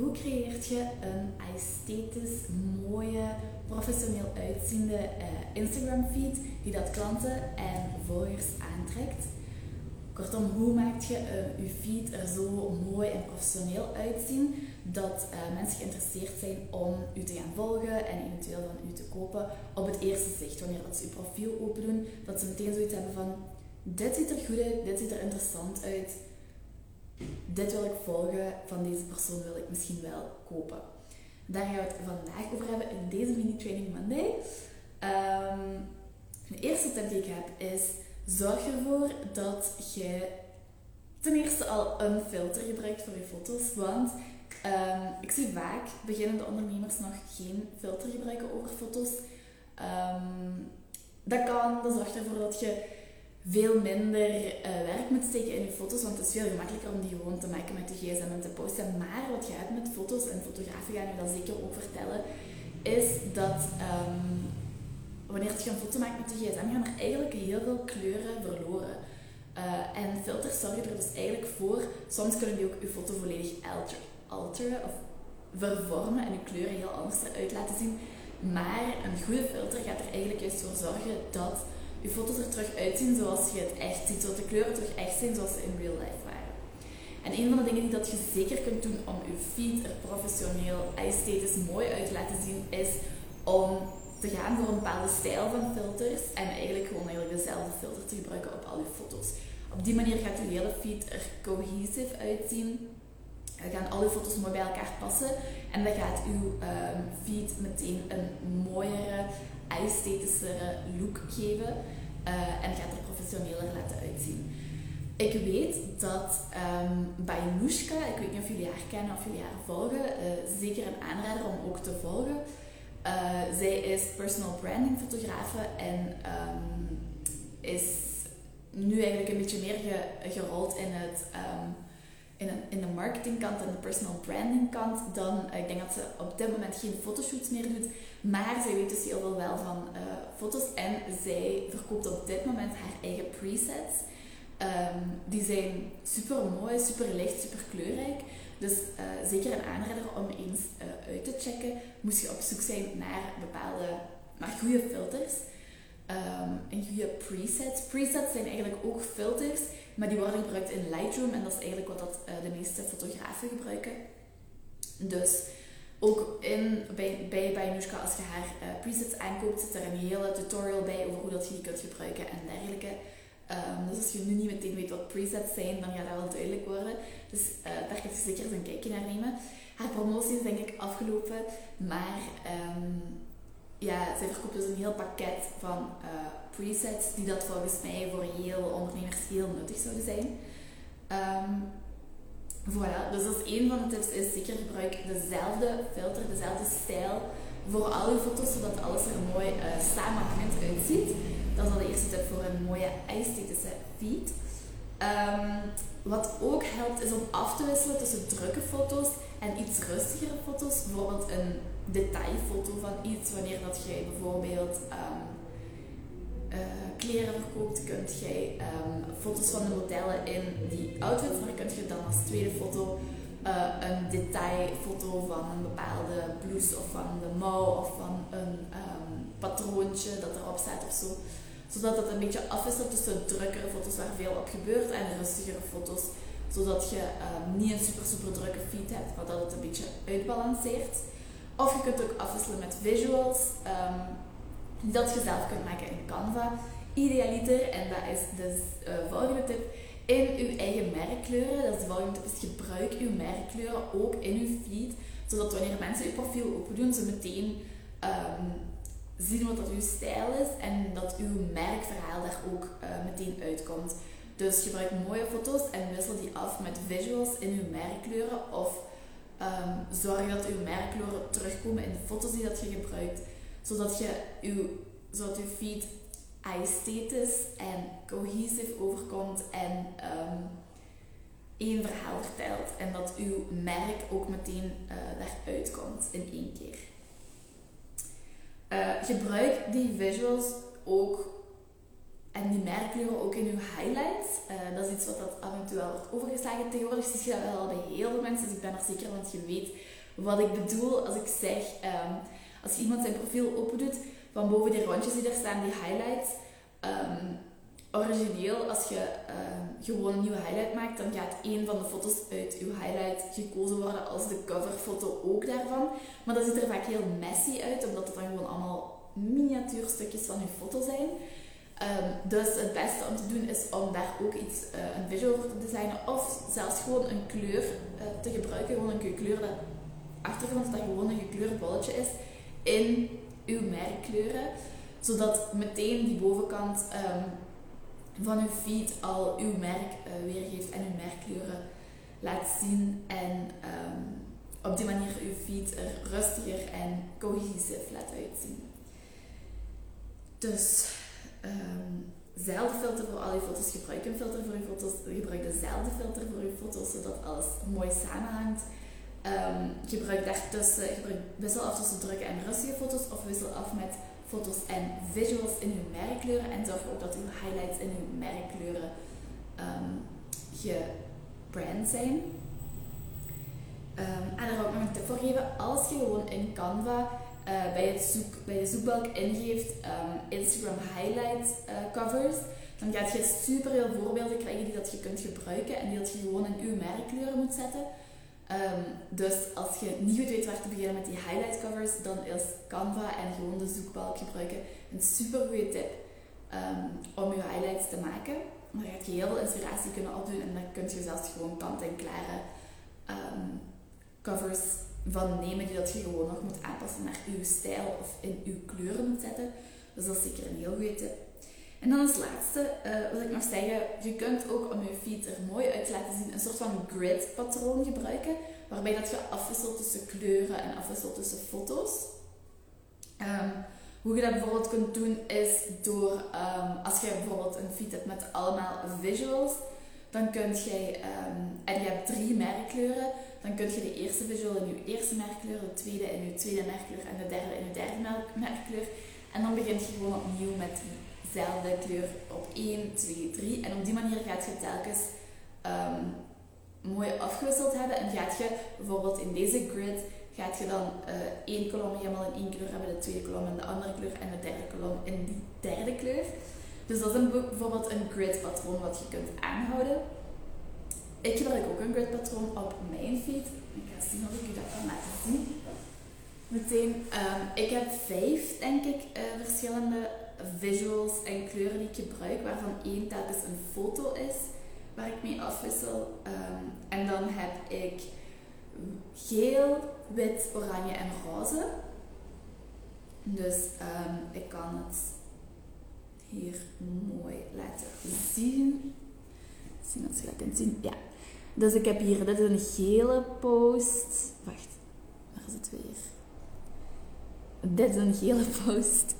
hoe creëert je een esthetisch, mooie, professioneel uitziende uh, Instagram feed die dat klanten en volgers aantrekt? Kortom, hoe maak je uh, je feed er zo mooi en professioneel uitzien dat uh, mensen geïnteresseerd zijn om u te gaan volgen en eventueel van u te kopen op het eerste zicht, wanneer dat ze uw profiel open doen, dat ze meteen zoiets hebben van dit ziet er goed uit, dit ziet er interessant uit, dit wil ik volgen, van deze persoon wil ik misschien wel kopen. Daar gaan we het vandaag over hebben in deze mini-training Monday. Um, de eerste tip die ik heb is, zorg ervoor dat je ten eerste al een filter gebruikt voor je foto's. Want um, ik zie vaak beginnende ondernemers nog geen filter gebruiken over foto's. Um, dat kan, dat zorgt ervoor dat je veel minder uh, werk moet steken in je foto's, want het is veel gemakkelijker om die gewoon te maken met je gsm en te posten. Maar wat je hebt met foto's, en fotografen gaan je dat zeker ook vertellen, is dat um, wanneer je een foto maakt met je gsm, gaan er eigenlijk heel veel kleuren verloren. Uh, en filters zorgen er dus eigenlijk voor, soms kunnen die ook je foto volledig alteren, alteren of vervormen en je kleuren heel anders eruit laten zien. Maar een goede filter gaat er eigenlijk juist voor zorgen dat je foto's er terug uitzien zoals je het echt ziet. Zodat de kleuren terug echt zijn zoals ze in real life waren. En een van de dingen die dat je zeker kunt doen om je feed er professioneel, esthetisch mooi uit te laten zien, is om te gaan voor een bepaalde stijl van filters en eigenlijk gewoon eigenlijk dezelfde filter te gebruiken op al je foto's. Op die manier gaat je hele feed er cohesive uitzien. Dan gaan al je foto's mooi bij elkaar passen en dan gaat uw um, feed meteen een mooiere, esthetischere look geven uh, en gaat er professioneler laten uitzien. Ik weet dat um, ik weet niet of jullie haar kennen of jullie haar volgen, uh, zeker een aanrader om ook te volgen. Zij is personal branding fotografe en um, is nu eigenlijk een beetje meer ge, gerold in het in, in de marketingkant en de personal branding kant dan, ik denk dat ze op dit moment geen fotoshoots meer doet, maar zij weet dus heel veel wel van uh, foto's en zij verkoopt op dit moment haar eigen presets. Um, die zijn super mooi, super licht, super kleurrijk. Dus uh, zeker een aanrader om eens uit te checken. Moest je op zoek zijn naar bepaalde, maar goede filters. Um, en goede presets. Presets zijn eigenlijk ook filters maar die worden gebruikt in Lightroom en dat is eigenlijk wat dat, uh, de meeste fotografen gebruiken. Dus ook in, bij, bij, bij Nushka, als je haar uh, presets aankoopt, zit er een hele tutorial bij over hoe dat je die kunt gebruiken en dergelijke. Um, dus als je nu niet meteen weet wat presets zijn, dan gaat dat wel duidelijk worden. Dus uh, daar kun je zeker eens een kijkje naar nemen. Haar promotie is denk ik afgelopen, maar um, ja, zij verkoopt dus een heel pakket van uh, presets die dat volgens mij voor heel ondernemers heel nuttig zouden zijn. Um, voilà, dus dat is één van de tips is zeker gebruik dezelfde filter, dezelfde stijl voor al je foto's, zodat alles er mooi uh, samenhangend uitziet. Dat is al de eerste tip voor een mooie esthetische feed. Um, wat ook helpt is om af te wisselen tussen drukke foto's en iets rustigere foto's. Bijvoorbeeld een detailfoto van iets wanneer dat jij bijvoorbeeld um, uh, kleren verkoopt, kunt jij um, foto's van de modellen in die outfits, maar kunt je dan als tweede foto uh, een detailfoto van een bepaalde blouse of van de mouw of van een um, patroontje dat erop staat of zo. Zodat het een beetje afwisselt tussen drukkere foto's waar veel op gebeurt en rustigere foto's. Zodat je niet een super super drukke feed hebt, maar dat het een beetje uitbalanceert. Of je kunt ook afwisselen met visuals dat je zelf kunt maken in Canva. Idealiter, en dat is de uh, volgende tip, in uw eigen merkkleuren. Dat is de volgende tip, is gebruik uw merkkleuren ook in uw feed. Zodat wanneer mensen uw profiel open doen, ze meteen um, zien wat dat uw stijl is en dat uw merkverhaal daar ook uh, meteen uitkomt. Dus gebruik mooie foto's en wissel die af met visuals in uw merkkleuren of um, zorg dat uw merkkleuren terugkomen in de foto's die dat je gebruikt zodat je uw, zodat uw feed esthetisch en cohesief overkomt en um, één verhaal vertelt. En dat uw merk ook meteen uh, daaruit komt in één keer. Uh, gebruik die visuals ook en die merkkleuren ook in uw highlights. Uh, dat is iets wat dat af en toe wel wordt overgeslagen. Tegenwoordig zie je dat wel bij heel veel mensen, dus ik ben er zeker van dat je weet wat ik bedoel als ik zeg, um, als je iemand zijn profiel open doet, van boven die rondjes die er staan, die highlights, um, origineel, als je uh, gewoon een nieuwe highlight maakt, dan gaat één van de foto's uit uw highlight gekozen worden als de coverfoto ook daarvan. Maar dat ziet er vaak heel messy uit, omdat het dan gewoon allemaal miniatuurstukjes van uw foto zijn. Um, dus het beste om te doen is om daar ook iets, uh, een visual voor te designen of zelfs gewoon een kleur uh, te gebruiken. Gewoon een gekleurde achtergrond, dat gewoon een gekleurd bolletje is in uw merkkleuren. Zodat meteen die bovenkant um, van uw feed al uw merk uh, weergeeft en uw merkkleuren laat zien. En um, op die manier uw feed er rustiger en cohesief laat uitzien. Dus um, zelfde filter voor al je foto's. Gebruik een filter voor je foto's. Gebruik dezelfde filter voor je foto's, zodat alles mooi samenhangt. Um, gebruik daartussen, gebruik wissel af tussen drukke en rustige foto's of wissel af met foto's en visuals in hun merkkleuren en zorg ook dat uw highlights in hun merkkleuren um, gebrand zijn. Um, en wil ik nog een tip voor geven. Als je gewoon in Canva uh, bij, het zoek, bij de zoekbalk ingeeft um, Instagram highlight uh, covers, dan gaat je super veel voorbeelden krijgen die dat je kunt gebruiken en die dat je gewoon in uw merkkleuren moet zetten. Um, dus als je niet goed weet waar te beginnen met die highlight covers, dan is Canva en gewoon de zoekbalk gebruiken een super goede tip um, om je highlights te maken. Daar ga je heel veel inspiratie kunnen opdoen en dan kun je zelfs gewoon kant-en-klare covers van nemen die dat je gewoon nog moet aanpassen naar uw stijl of in uw kleuren moet zetten. Dus dat is zeker een heel goede tip. En dan als laatste uh, wil ik nog zeggen, je kunt ook om je feed er mooi uit te laten zien een soort van grid patroon gebruiken, waarbij dat je afwisselt tussen kleuren en afwisselt tussen foto's. Um, hoe je dat bijvoorbeeld kunt doen is door, um, als je bijvoorbeeld een feed hebt met allemaal visuals, dan kun je, um, en je hebt drie merkkleuren, dan kun je de eerste visual in je eerste merkkleur, de tweede in je tweede merkkleur en de derde in je derde merkkleur. En dan begint je gewoon opnieuw met dezelfde kleur op 1, 2, 3. En op die manier gaat je telkens um, mooi afgewisseld hebben. En gaat je bijvoorbeeld in deze grid gaat je dan uh, één kolom helemaal in één kleur hebben, de tweede kolom in de andere kleur en de derde kolom in die derde kleur. Dus dat is een, bijvoorbeeld een grid patroon wat je kunt aanhouden. Ik gebruik ook een grid patroon op mijn feed. Ik ga zien of ik u dat kan laten zien. Meteen, um, ik heb vijf, denk ik, uh, verschillende visuals en kleuren die ik gebruik, waarvan één telkens een foto is waar ik mee afwissel. Um, en dan heb ik geel, wit, oranje en roze. Dus um, ik kan het hier mooi laten zien. Zien als je dat kunt zien. Ja. Dus ik heb hier, dit is een gele post. Wacht, waar is het weer? Dit is een gele post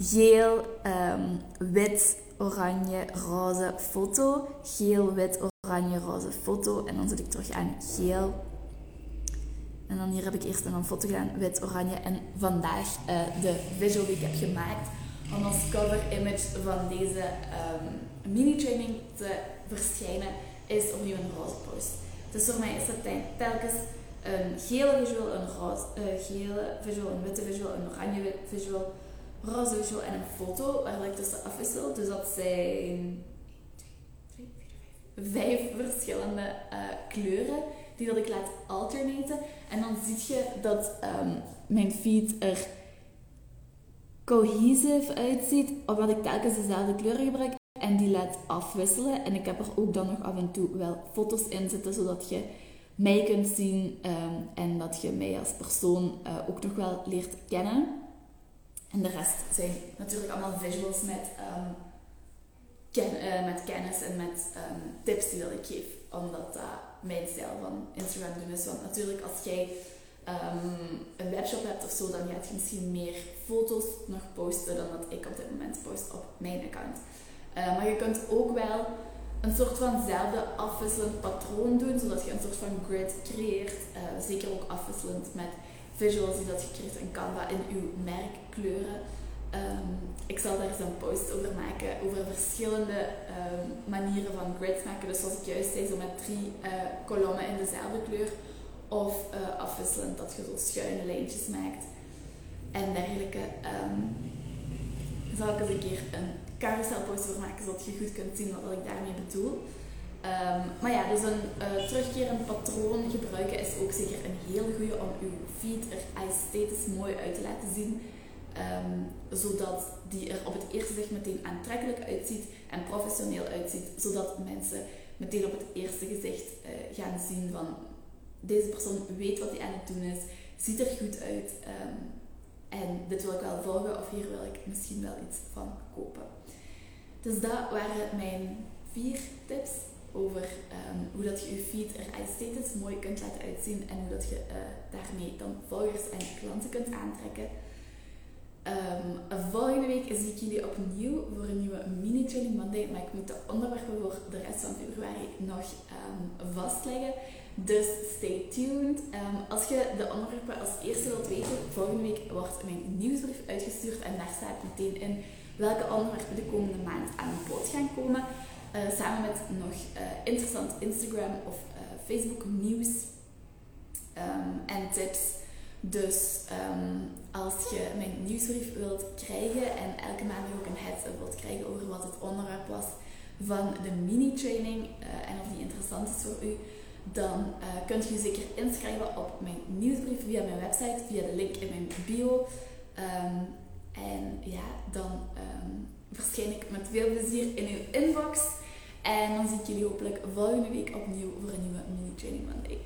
geel, um, wit, oranje, roze foto. Geel, wit, oranje, roze foto. En dan zet ik terug aan geel. En dan hier heb ik eerst een foto gedaan, wit, oranje. En vandaag uh, de visual die ik heb gemaakt om als cover image van deze um, mini-training te verschijnen, is opnieuw een roze post. Dus voor mij is dat telkens een gele visual, een roze, uh, gele visual, een witte visual, een oranje visual, roze visual en een foto waar ik tussen afwissel. Dus dat zijn vijf verschillende uh, kleuren die dat ik laat alternaten. En dan zie je dat um, mijn feed er cohesive uitziet, omdat ik telkens dezelfde kleuren gebruik en die laat afwisselen. En ik heb er ook dan nog af en toe wel foto's in zitten, zodat je mij kunt zien um, en dat je mij als persoon uh, ook nog wel leert kennen. En de rest zijn natuurlijk allemaal visuals met, ken, uh, met kennis en met um, tips die dat ik geef. Omdat dat mijn stijl van Instagram doen is. Want natuurlijk als jij een webshop hebt of zo, dan gaat je misschien meer foto's nog posten dan dat ik op dit moment post op mijn account. Uh, maar je kunt ook wel een soort vanzelfde afwisselend patroon doen, zodat je een soort van grid creëert. Uh, zeker ook afwisselend met visuals die dat je creëert in Canva in uw merkkleuren. Ehm, ik zal daar eens een post over maken, over verschillende ehm, manieren van grids maken. Dus zoals ik juist zei, zo met drie uh, kolommen in dezelfde kleur. Of afwisselend, dat je zo schuine lijntjes maakt. En dergelijke. Um, zal ik eens een keer een carouselpost over maken, zodat je goed kunt zien wat ik daarmee bedoel. Um, maar ja, dus een uh, terugkerend patroon gebruiken is ook zeker een heel goede om uw feed er esthetisch mooi uit te laten zien. Um, zodat die er op het eerste zicht meteen aantrekkelijk uitziet en professioneel uitziet. Zodat mensen meteen op het eerste gezicht uh, gaan zien van deze persoon weet wat hij aan het doen is, ziet er goed uit. Um, en dit wil ik wel volgen of hier wil ik misschien wel iets van kopen. Dus dat waren mijn vier tips over um, hoe dat je je feed er esthetisch mooi kunt laten uitzien en hoe dat je uh, daarmee dan volgers en klanten kunt aantrekken. Um, volgende week zie ik jullie opnieuw voor een nieuwe mini-training Monday, maar ik moet de onderwerpen voor de rest van februari nog um, vastleggen. Dus stay tuned. als je de onderwerpen als eerste wilt weten, volgende week wordt mijn nieuwsbrief uitgestuurd en daar staat meteen in welke onderwerpen de komende maand aan bod gaan komen. Uh, samen met nog uh, interessant Instagram of uh, Facebook nieuws um, en tips. Dus um, als je mijn nieuwsbrief wilt krijgen en elke maand ook een heads-up wilt krijgen over wat het onderwerp was van de mini-training en of die interessant is voor u, dan kunt u zeker inschrijven op mijn nieuwsbrief via mijn website, via de link in mijn bio. Um, en ja, dan verschijn ik met veel plezier in uw inbox. En dan zie ik jullie hopelijk volgende week opnieuw voor een nieuwe mini-training Monday.